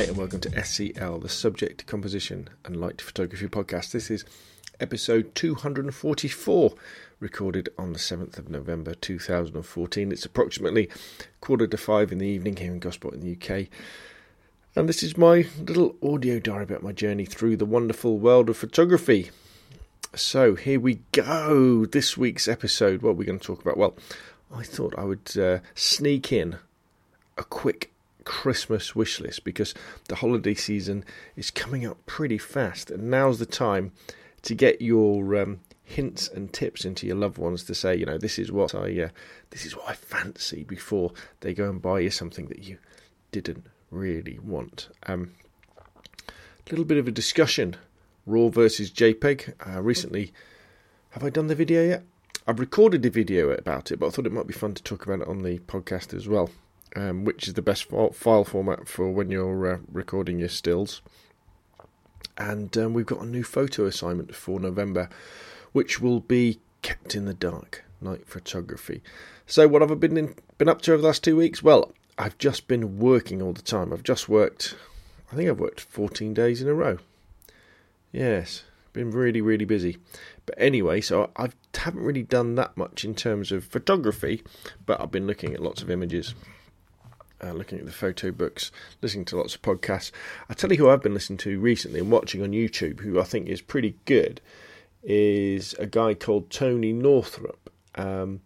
Hi, and welcome to SCL, the Subject Composition and Light Photography Podcast. This is episode 244, recorded on the 7th of November 2014. It's approximately quarter to five in the evening here in Gosport in the UK. And this is my little audio diary about my journey through the wonderful world of photography. So here we go. This week's episode, what are we going to talk about? Well, I thought I would uh, sneak in a quick Christmas wish list because the holiday season is coming up pretty fast, and now's the time to get your um, hints and tips into your loved ones to say, you know, this is what I, uh, this is what I fancy before they go and buy you something that you didn't really want. Um, a little bit of a discussion: RAW versus JPEG. Uh, recently, have I done the video yet? I've recorded a video about it, but I thought it might be fun to talk about it on the podcast as well um, which is the best file format for when you're uh, recording your stills. And um, we've got a new photo assignment for November, which will be kept in the dark night photography. So, what have I been in, been up to over the last two weeks? Well, I've just been working all the time. I've just worked. I think I've worked 14 days in a row. Yes, been really, really busy. But anyway, so I haven't really done that much in terms of photography, but I've been looking at lots of images uh, looking at the photo books, listening to lots of podcasts. I tell you who I've been listening to recently and watching on YouTube, who I think is pretty good, is a guy called Tony Northrup. Um,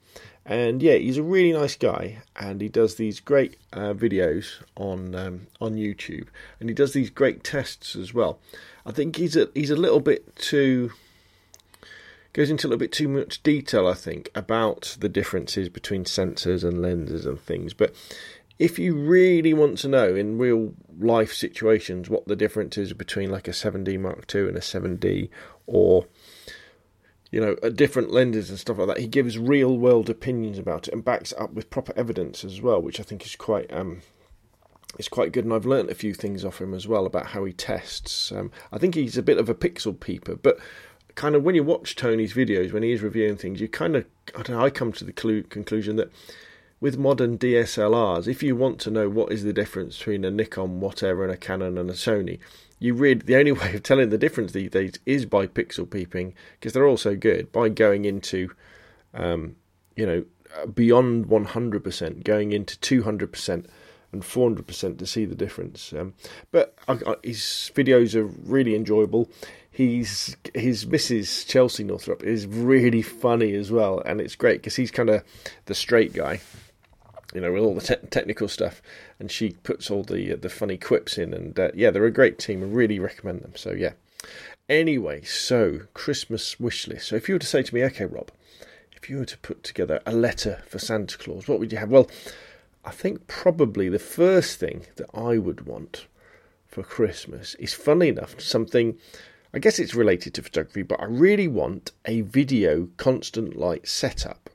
and yeah, he's a really nice guy, and he does these great uh, videos on um, on YouTube, and he does these great tests as well. I think he's a he's a little bit too goes into a little bit too much detail, I think, about the differences between sensors and lenses and things. But if you really want to know in real life situations what the difference is between like a 7D Mark II and a 7D or you know different lenses and stuff like that he gives real world opinions about it and backs it up with proper evidence as well which I think is quite um it's quite good. And I've learnt a few things off him as well about how he tests um, I think he's a bit of a pixel peeper but kind of when you watch Tony's videos when he is reviewing things you kind of I don't know I come to the conclusion that with modern DSLRs, if you want to know what is the difference between a Nikon whatever and a Canon and a Sony, you read the only way of telling the difference these days is by pixel peeping because they're all so good. By going into, um, you know, beyond 100%, going into 200% and 400% to see the difference. Um, but I, I, his videos are really enjoyable. He's his Mrs. Chelsea Northrup is really funny as well, and it's great because he's kind of the straight guy you know, with all the te- technical stuff, and she puts all the uh, the funny quips in, and uh, yeah, they're a great team. I really recommend them. So yeah. Anyway, so Christmas wish list. So if you were to say to me, okay, Rob, if you were to put together a letter for Santa Claus, what would you have? Well, I think probably the first thing that I would want for Christmas is, funny enough, something. I guess it's related to photography, but I really want a video constant light setup.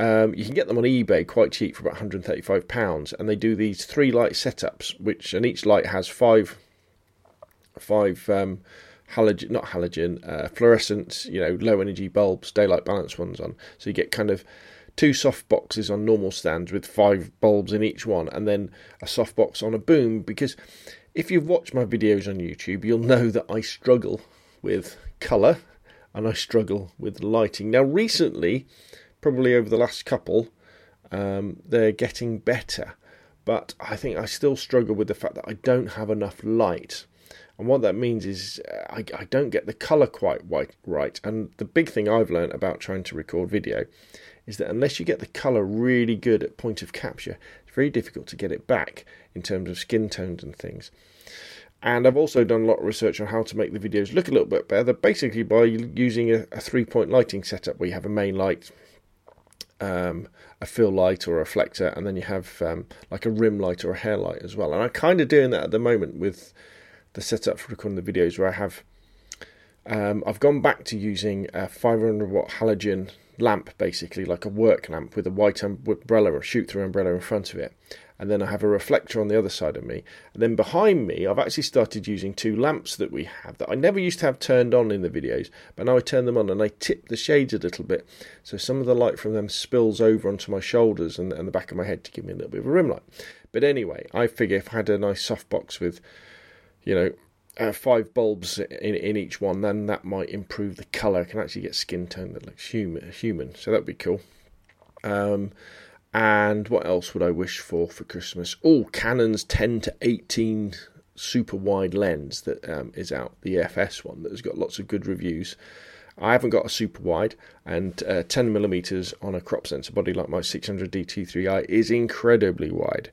Um, you can get them on eBay quite cheap for about 135 pounds, and they do these three light setups, which and each light has five five um, halogen, not halogen, uh, fluorescent, you know, low energy bulbs, daylight balance ones on. So you get kind of two soft boxes on normal stands with five bulbs in each one, and then a soft box on a boom. Because if you've watched my videos on YouTube, you'll know that I struggle with colour and I struggle with lighting. Now, recently, probably over the last couple, um, they're getting better. But I think I still struggle with the fact that I don't have enough light. And what that means is uh, I, I don't get the colour quite right, right. And the big thing I've learned about trying to record video is that unless you get the colour really good at point of capture, it's very difficult to get it back in terms of skin tones and things. And I've also done a lot of research on how to make the videos look a little bit better, basically by using a, a three point lighting setup where you have a main light, um, a fill light or a reflector, and then you have um, like a rim light or a hair light as well. And I'm kind of doing that at the moment with the setup for recording the videos, where I have um, I've gone back to using a 500 watt halogen lamp, basically like a work lamp with a white um, umbrella or shoot through umbrella in front of it, and then I have a reflector on the other side of me. And then behind me, I've actually started using two lamps that we have that I never used to have turned on in the videos, but now I turn them on and I tip the shades a little bit, so some of the light from them spills over onto my shoulders and, and the back of my head to give me a little bit of a rim light. But anyway, I figure if I had a nice softbox with, you know, uh, five bulbs in in each one, then that might improve the colour. Can actually get skin tone that looks human. Human, so that'd be cool. Um, and what else would I wish for for Christmas? Oh, Canon's 10 to 18 super wide lens that um, is out, the EFS one that has got lots of good reviews. I haven't got a super wide, and uh, 10 millimeters on a crop sensor body like my 600 DT3i is incredibly wide.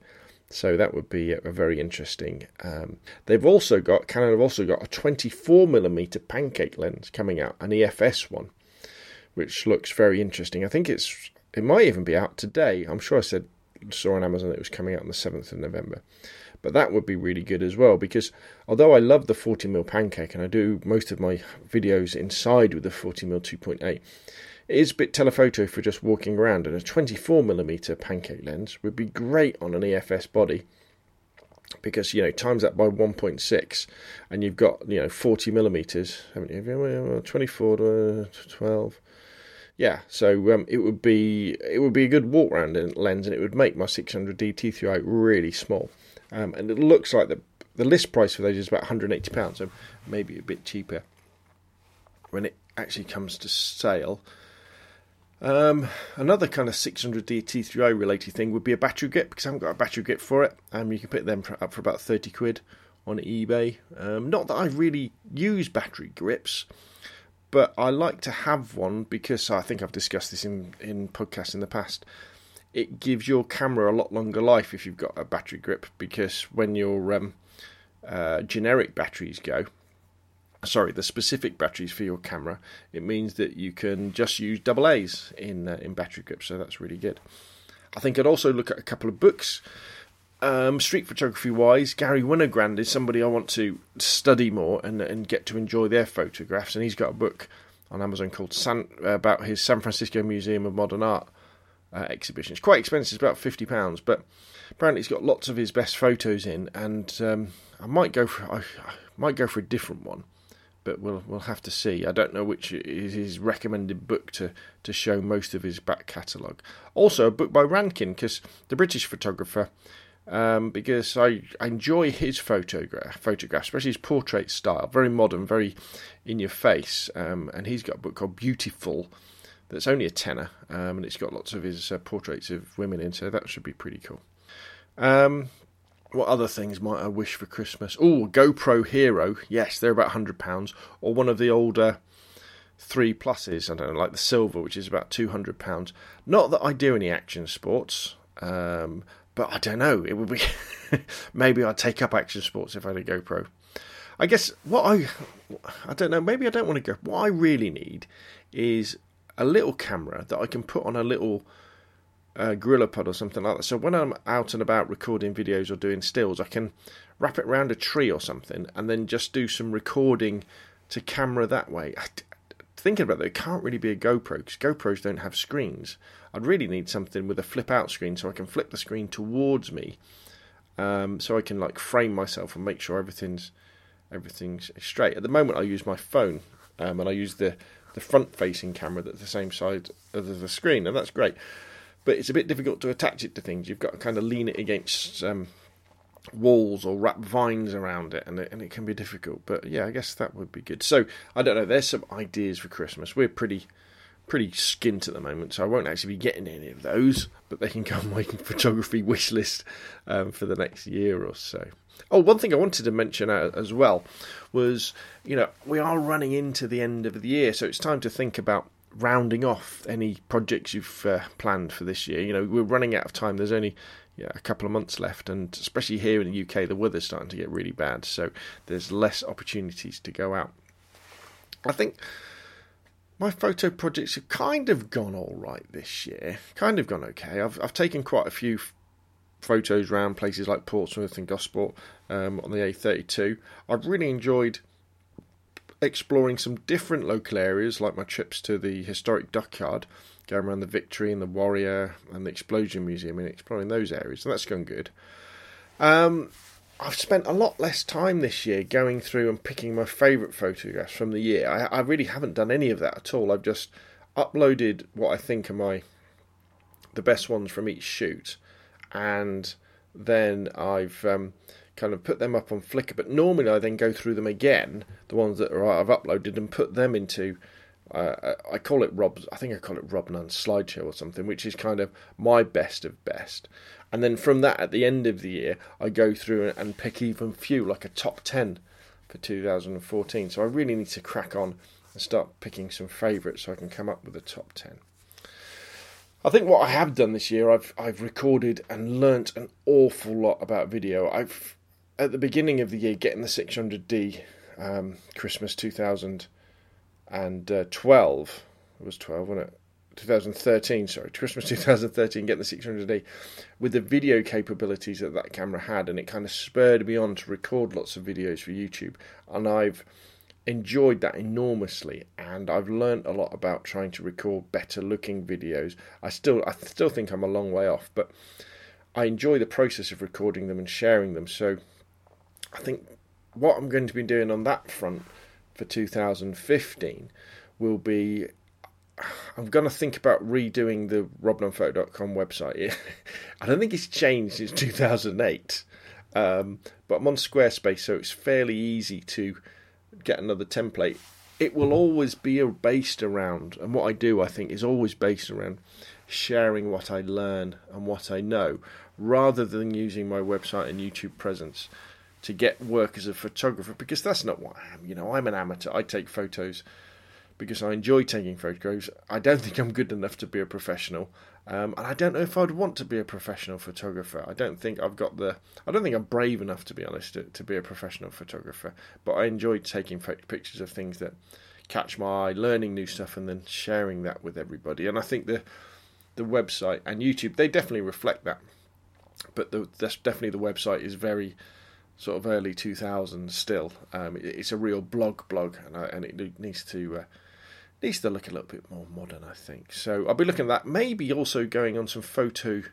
So that would be a, very interesting. Um, they've also got Canon have also got a 24 millimeter pancake lens coming out, an EFS one, which looks very interesting. I think it's it might even be out today. I'm sure I said saw on Amazon it was coming out on the 7th of November. But that would be really good as well because although I love the 40mm pancake and I do most of my videos inside with the 40mm 2.8, it is a bit telephoto for just walking around, and a 24mm pancake lens would be great on an EFS body. Because you know times that by 1.6 and you've got you know 40 millimeters haven't you? 24 to 12 yeah so um, it would be it would be a good walk around lens and it would make my 600 d t3i really small. Um, and it looks like the the list price for those is about 180 pounds so maybe a bit cheaper. When it actually comes to sale um, another kind of 600D T3i related thing would be a battery grip because I haven't got a battery grip for it. Um, you can pick them up for about 30 quid on eBay. Um, not that I really use battery grips, but I like to have one because I think I've discussed this in, in podcasts in the past. It gives your camera a lot longer life if you've got a battery grip because when your um, uh, generic batteries go, sorry, the specific batteries for your camera, it means that you can just use double A's in uh, in battery grip. So that's really good. I think I'd also look at a couple of books. Um, street photography wise, Garry Winogrand is somebody I want to study more and and get to enjoy their photographs. And he's got a book on Amazon called San, about his San Francisco Museum of Modern Art uh, exhibition. It's quite expensive, it's about fifty pounds, but apparently he's got lots of his best photos in. And um, I might go for I, I might go for a different one but we'll we'll have to see. I don't know which is his recommended book to to show most of his back catalogue. Also, a book by Rankin, because the British photographer, um, because I, I enjoy his photograph, photograph, especially his portrait style, very modern, very in your face. Um, and he's got a book called Beautiful. That's only a tenner, um, and it's got lots of his uh, portraits of women in, so that should be pretty cool. What other things might I wish for Christmas? Oh, GoPro Hero. Yes, they're about hundred pounds. Or one of the older three pluses. I don't know, like the silver, which is about two hundred pounds. Not that I do any action sports, um, but I don't know. It would be maybe I'd take up action sports if I had a GoPro. I guess what I I don't know. Maybe I don't want to go. What I really need is a little camera that I can put on a little uh, GorillaPod or something like that. So when I'm out and about recording videos or doing stills, I can wrap it around a tree or something and then just do some recording to camera that way. Thinking about that, it can't really be a GoPro because GoPros don't have screens. I'd really need something with a flip out screen so I can flip the screen towards me, um, so I can like frame myself and make sure everything's everything's straight. At the moment, I use my phone um, and I use the the front facing camera that's the same side of the screen, and that's great but it's a bit difficult to attach it to things. You've got to kind of lean it against um, walls or wrap vines around it and, it, and it can be difficult. But yeah, I guess that would be good. So I don't know. There's some ideas for Christmas. We're pretty pretty skint at the moment, so I won't actually be getting any of those, but they can go on my photography wish list um, for the next year or so. Oh, one thing I wanted to mention as well was, you know, we are running into the end of the year, so it's time to think about rounding off any projects you've uh, planned for this year. You know, we're running out of time. There's only yeah, a couple of months left, and especially here in the UK, the weather's starting to get really bad, so there's less opportunities to go out. I think my photo projects have kind of gone all right this year, kind of gone okay. I've I've taken quite a few f- photos around places like Portsmouth and Gosport um, on the A32. I've really enjoyed exploring some different local areas, like my trips to the historic dockyard, going around the Victory and the Warrior and the Explosion Museum and exploring those areas. And that's going good. Um, I've spent a lot less time this year going through and picking my favourite photographs from the year. I, I, really haven't done any of that at all. I've just uploaded what I think are my the best ones from each shoot, and then I've um, kind of put them up on Flickr. But normally I then go through them again, the ones that are, I've uploaded, and put them into. Uh, I call it Rob's. I think I call it Rob Nunn's slideshow or something, which is kind of my best of best. And then from that, at the end of the year, I go through and pick even few, like a top ten for 2014. So I really need to crack on and start picking some favourites so I can come up with a top ten. I think what I have done this year, I've I've recorded and learnt an awful lot about video. I've at the beginning of the year getting the 600D um, Christmas 2012 it was 12 wasn't it 2013 sorry Christmas 2013 getting the 600D with the video capabilities that that camera had and it kind of spurred me on to record lots of videos for YouTube and I've enjoyed that enormously and I've learned a lot about trying to record better looking videos. I still I still think I'm a long way off, but I enjoy the process of recording them and sharing them. So I think what I'm going to be doing on that front for 2015 will be I'm going to think about redoing the robnunnphoto.com website. I don't think it's changed since 2008, um, but I'm on Squarespace, so it's fairly easy to get another template, it will always be based around, and what I do, I think, is always based around sharing what I learn and what I know, rather than using my website and YouTube presence to get work as a photographer, because that's not what I am. You know, I'm an amateur. I take photos because I enjoy taking photographs. I don't think I'm good enough to be a professional, um, and I don't know if I'd want to be a professional photographer. I don't think I've got the. I don't think I'm brave enough, to be honest, to, to be a professional photographer. But I enjoy taking pictures of things that catch my eye, learning new stuff, and then sharing that with everybody. And I think the the website and YouTube they definitely reflect that. But the, that's definitely the website is very sort of early 2000s still. Um, it's a real blog blog, and, I, and it needs to. Uh, needs to look a little bit more modern, I think. So I'll be looking at that. Maybe also going on some photo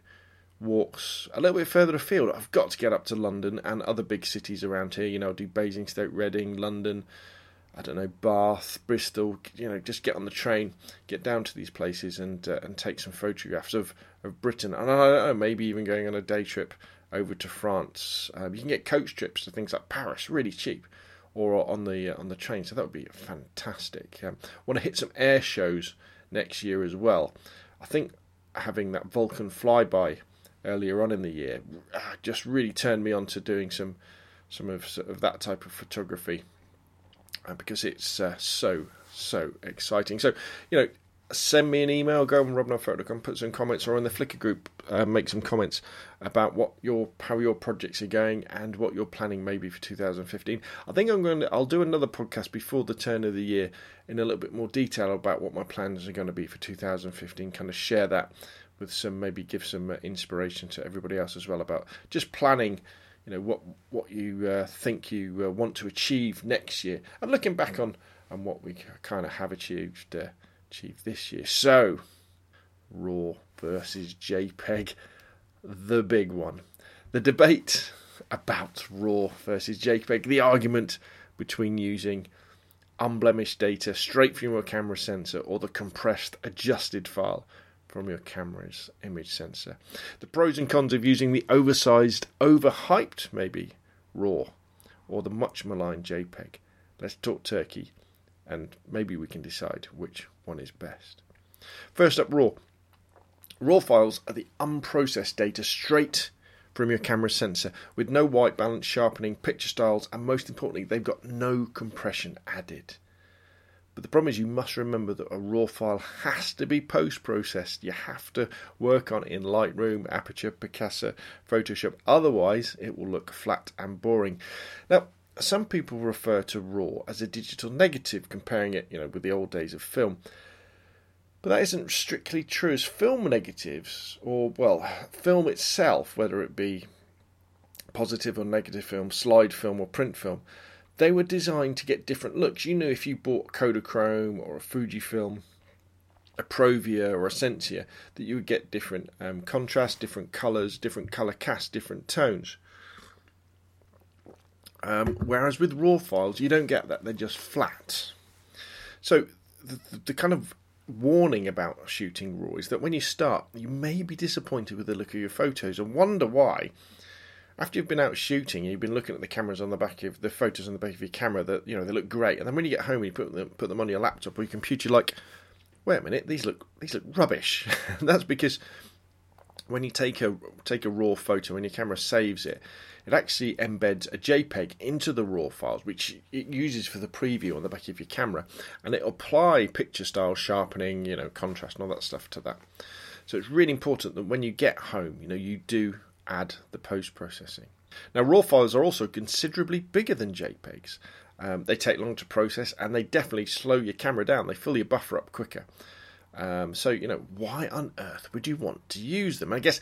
walks a little bit further afield. I've got to get up to London and other big cities around here. You know, do Basingstoke, Reading, London. I don't know, Bath, Bristol. You know, just get on the train, get down to these places, and uh, and take some photographs of, of Britain. And I don't know, maybe even going on a day trip over to France. Um, you can get coach trips to things like Paris, really cheap or on the uh, on the train. So that would be fantastic. Um, want to hit some air shows next year as well. I think having that Vulcan flyby earlier on in the year uh, just really turned me on to doing some some of, sort of that type of photography uh, because it's uh, so so exciting. So you know send me an email, go on robnunnphoto.com, put some comments, or in the Flickr group, uh, make some comments about what your how your projects are going and what you're planning maybe for 2015. I think I'm going to I'll do another podcast before the turn of the year in a little bit more detail about what my plans are going to be for 2015. Kind of share that with some maybe give some uh, inspiration to everybody else as well about just planning. You know what what you uh, think you uh, want to achieve next year, and looking back on on what we kind of have achieved uh, achieved this year. So, RAW versus JPEG, the big one. The debate about RAW versus JPEG, the argument between using unblemished data straight from your camera sensor or the compressed, adjusted file from your camera's image sensor. The pros and cons of using the oversized, overhyped, maybe, RAW or the much maligned JPEG. Let's talk turkey and maybe we can decide which one is best. First up, RAW. RAW files are the unprocessed data straight from your camera sensor with no white balance, sharpening, picture styles, and most importantly, they've got no compression added. But the problem is, you must remember that a RAW file has to be post processed. You have to work on it in Lightroom, Aperture, Picasa, Photoshop. Otherwise, it will look flat and boring. Now, some people refer to RAW as a digital negative, comparing it, you know, with the old days of film. But that isn't strictly true, as film negatives, or well, film itself, whether it be positive or negative film, slide film or print film, they were designed to get different looks. You know, if you bought Kodachrome or a Fujifilm, a Provia or a Sensia, that you would get different um, contrast, different colours, different colour cast, different tones. Um, whereas with raw files, you don't get that; they're just flat. So the, the, the kind of warning about shooting raw is that when you start, you may be disappointed with the look of your photos and wonder why after you've been out shooting and you've been looking at the cameras on the back of the photos on the back of your camera that you know they look great, and then when you get home and you put them put them on your laptop or your computer, you're like, wait a minute, these look these look rubbish. that's because when you take a take a raw photo and your camera saves it, it actually embeds a JPEG into the raw files, which it uses for the preview on the back of your camera, and it apply picture style sharpening, you know, contrast and all that stuff to that. So it's really important that when you get home, you know, you do add the post processing. Now, RAW files are also considerably bigger than JPEGs. Um, they take long to process and they definitely slow your camera down. They fill your buffer up quicker. Um, so, you know, why on earth would you want to use them? I guess,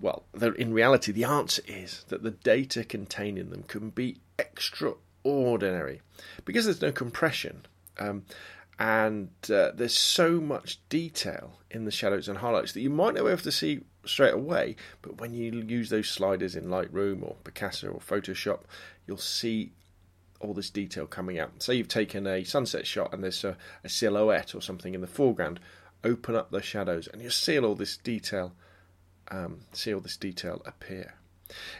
well, in reality, the answer is that the data contained in them can be extraordinary because there's no compression. Um, and uh, there's so much detail in the shadows and highlights that you might not be able to see straight away, but when you use those sliders in Lightroom or Picasa or Photoshop, you'll see all this detail coming out. Say you've taken a sunset shot and there's a, a silhouette or something in the foreground, open up the shadows and you'll see all this detail, um, see all this detail appear.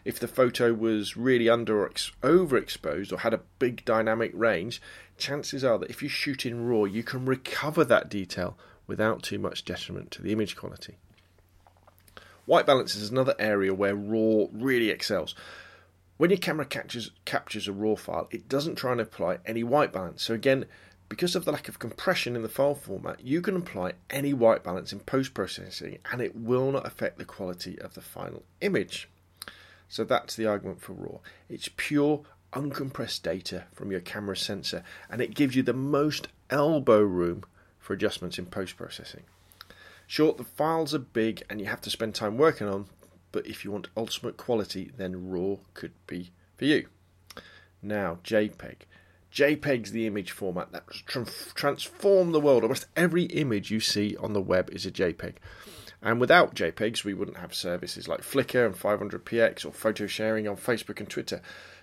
If the photo was really under or ex- overexposed or had a big dynamic range, chances are that if you shoot in RAW, you can recover that detail without too much detriment to the image quality. White balance is another area where RAW really excels. When your camera captures, captures a RAW file, it doesn't try and apply any white balance. So, again, because of the lack of compression in the file format, you can apply any white balance in post processing and it will not affect the quality of the final image. So, that's the argument for RAW. It's pure, uncompressed data from your camera sensor and it gives you the most elbow room for adjustments in post processing. Sure, the files are big and you have to spend time working on, but if you want ultimate quality, then RAW could be for you. Now, JPEG. JPEG's the image format that transformed the world. Almost every image you see on the web is a JPEG. And without JPEGs, we wouldn't have services like Flickr and 500px or photo sharing on Facebook and Twitter.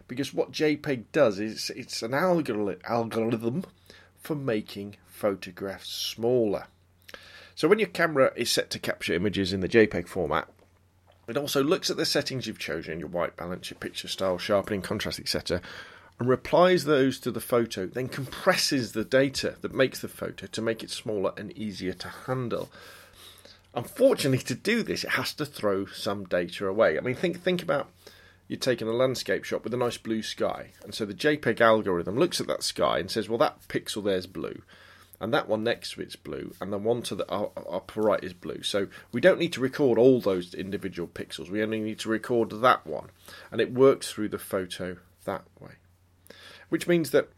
Because what JPEG does is it's an algorithm for making photographs smaller. So when your camera is set to capture images in the JPEG format, it also looks at the settings you've chosen, your white balance, your picture style, sharpening, contrast, etc., and replies those to the photo, then compresses the data that makes the photo to make it smaller and easier to handle. Unfortunately, to do this, it has to throw some data away. I mean, think think about you're taking a landscape shot with a nice blue sky, and so the JPEG algorithm looks at that sky and says, "Well, that pixel there's blue." and that one next to it's blue, and the one to the upper right is blue. So we don't need to record all those individual pixels. We only need to record that one, and it works through the photo that way. Which means that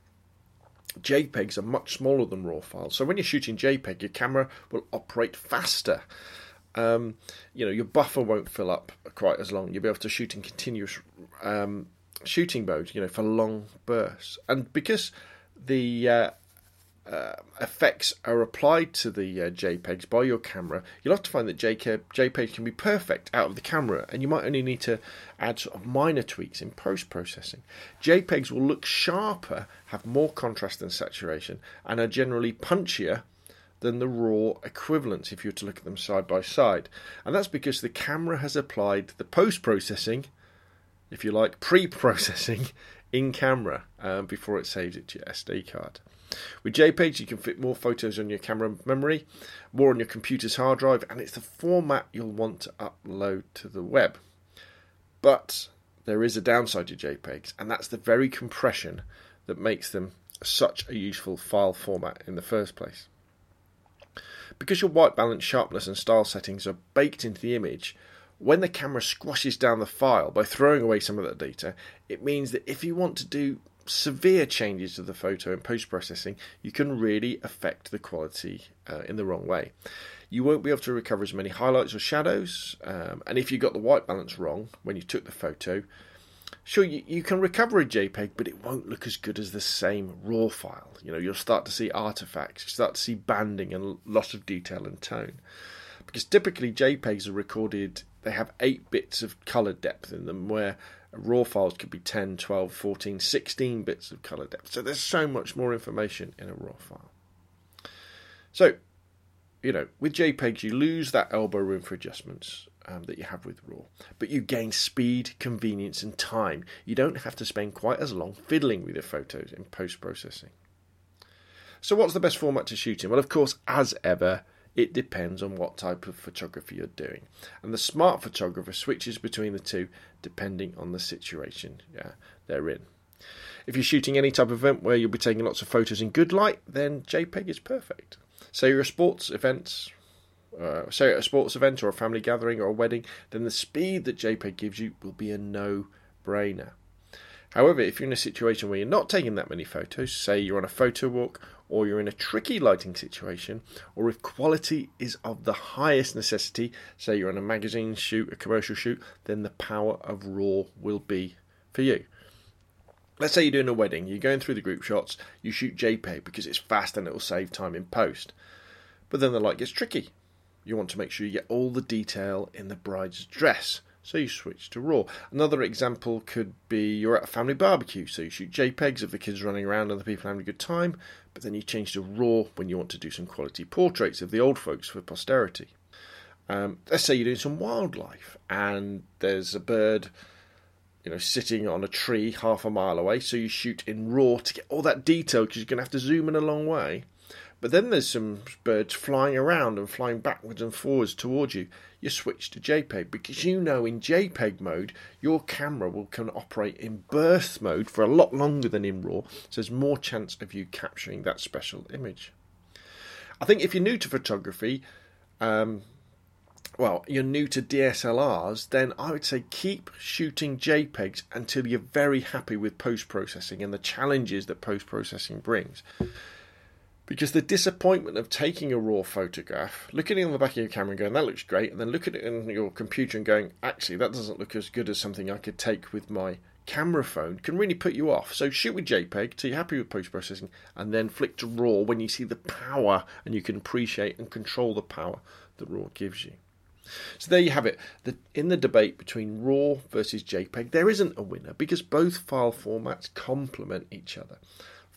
JPEGs are much smaller than RAW files. So when you're shooting JPEG, your camera will operate faster. Um, you know, your buffer won't fill up quite as long. You'll be able to shoot in continuous um, shooting mode, you know, for long bursts. And because the uh, uh, effects are applied to the uh, JPEGs by your camera, you'll have to find that JPEG, JPEG can be perfect out of the camera, and you might only need to add sort of minor tweaks in post processing. JPEGs will look sharper, have more contrast and saturation, and are generally punchier than the raw equivalents if you were to look at them side by side. And that's because the camera has applied the post processing, if you like, pre processing in camera um, before it saves it to your SD card. With JPEGs, you can fit more photos on your camera memory, more on your computer's hard drive, and it's the format you'll want to upload to the web. But there is a downside to JPEGs, and that's the very compression that makes them such a useful file format in the first place. Because your white balance, sharpness, and style settings are baked into the image, when the camera squashes down the file by throwing away some of that data, it means that if you want to do severe changes to the photo in post processing, you can really affect the quality uh, in the wrong way. You won't be able to recover as many highlights or shadows, um, and if you got the white balance wrong when you took the photo, sure you, you can recover a JPEG, but it won't look as good as the same RAW file. You know, you'll start to see artifacts, you start to see banding and loss of detail and tone. Because typically JPEGs are recorded, they have eight bits of color depth in them, where raw files could be 10, 12, 14, 16 bits of color depth. So there's so much more information in a raw file. So, you know, with JPEGs, you lose that elbow room for adjustments. um, that you have with RAW, but you gain speed, convenience, and time. You don't have to spend quite as long fiddling with your photos in post processing. So, what's the best format to shoot in? Well, of course, as ever, it depends on what type of photography you're doing. And the smart photographer switches between the two depending on the situation yeah, they're in. If you're shooting any type of event where you'll be taking lots of photos in good light, then JPEG is perfect. Say you're a sports event, uh, say a sports event or a family gathering or a wedding, then the speed that JPEG gives you will be a no brainer. However, if you're in a situation where you're not taking that many photos, say you're on a photo walk or you're in a tricky lighting situation, or if quality is of the highest necessity, say you're on a magazine shoot, a commercial shoot, then the power of RAW will be for you. Let's say you're doing a wedding, you're going through the group shots, you shoot JPEG because it's fast and it'll save time in post. But then the light gets tricky. You want to make sure you get all the detail in the bride's dress, so you switch to RAW. Another example could be you're at a family barbecue, so you shoot JPEGs of the kids running around and the people having a good time, but then you change to RAW when you want to do some quality portraits of the old folks for posterity. Um, let's say you're doing some wildlife and there's a bird you know, sitting on a tree half a mile away. So you shoot in RAW to get all that detail because you're going to have to zoom in a long way. But then there's some birds flying around and flying backwards and forwards towards you. You switch to JPEG because you know in JPEG mode your camera will can operate in burst mode for a lot longer than in RAW, so there's more chance of you capturing that special image. I think if you're new to photography, um, well, you're new to DSLRs, then I would say keep shooting JPEGs until you're very happy with post processing and the challenges that post processing brings. Because the disappointment of taking a raw photograph, looking on the back of your camera and going, that looks great, and then looking at it in your computer and going, actually, that doesn't look as good as something I could take with my camera phone, can really put you off. So shoot with JPEG till you're happy with post processing, and then flick to RAW when you see the power and you can appreciate and control the power that RAW gives you. So there you have it. The, in the debate between RAW versus JPEG, there isn't a winner because both file formats complement each other.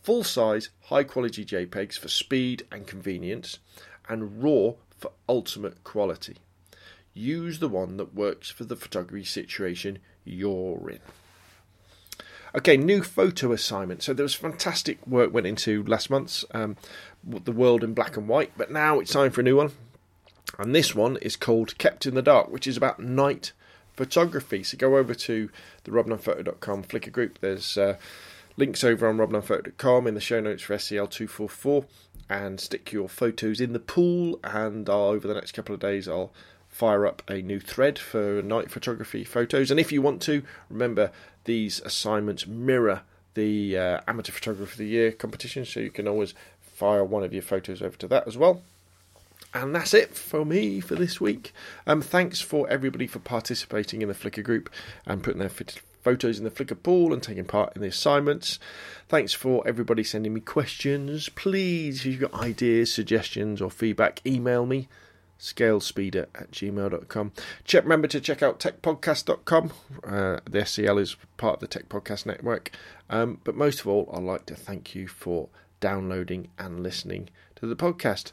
Full size, high quality JPEGs for speed and convenience, and RAW for ultimate quality. Use the one that works for the photography situation you're in. Okay, new photo assignment. So there was fantastic work went into last month's um, the world in black and white, but now it's time for a new one. And this one is called Kept in the Dark, which is about night photography. So go over to the robnunnphoto.com Flickr group. There's uh, links over on robnunnphoto.com in the show notes for SCL244 and stick your photos in the pool. And I'll, over the next couple of days, I'll fire up a new thread for night photography photos. And if you want to, remember these assignments mirror the uh, Amateur Photographer of the Year competition, so you can always fire one of your photos over to that as well. And that's it for me for this week. Um, thanks for everybody for participating in the Flickr group and putting their photos in the Flickr pool and taking part in the assignments. Thanks for everybody sending me questions. Please, if you've got ideas, suggestions, or feedback, email me scalespeeder at gmail.com. Check, remember to check out techpodcast.com. Uh, the SCL is part of the Tech Podcast Network. Um, but most of all, I'd like to thank you for downloading and listening to the podcast.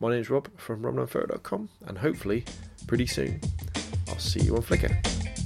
My name's Rob from robnunnphoto.com, and hopefully, pretty soon, I'll see you on Flickr.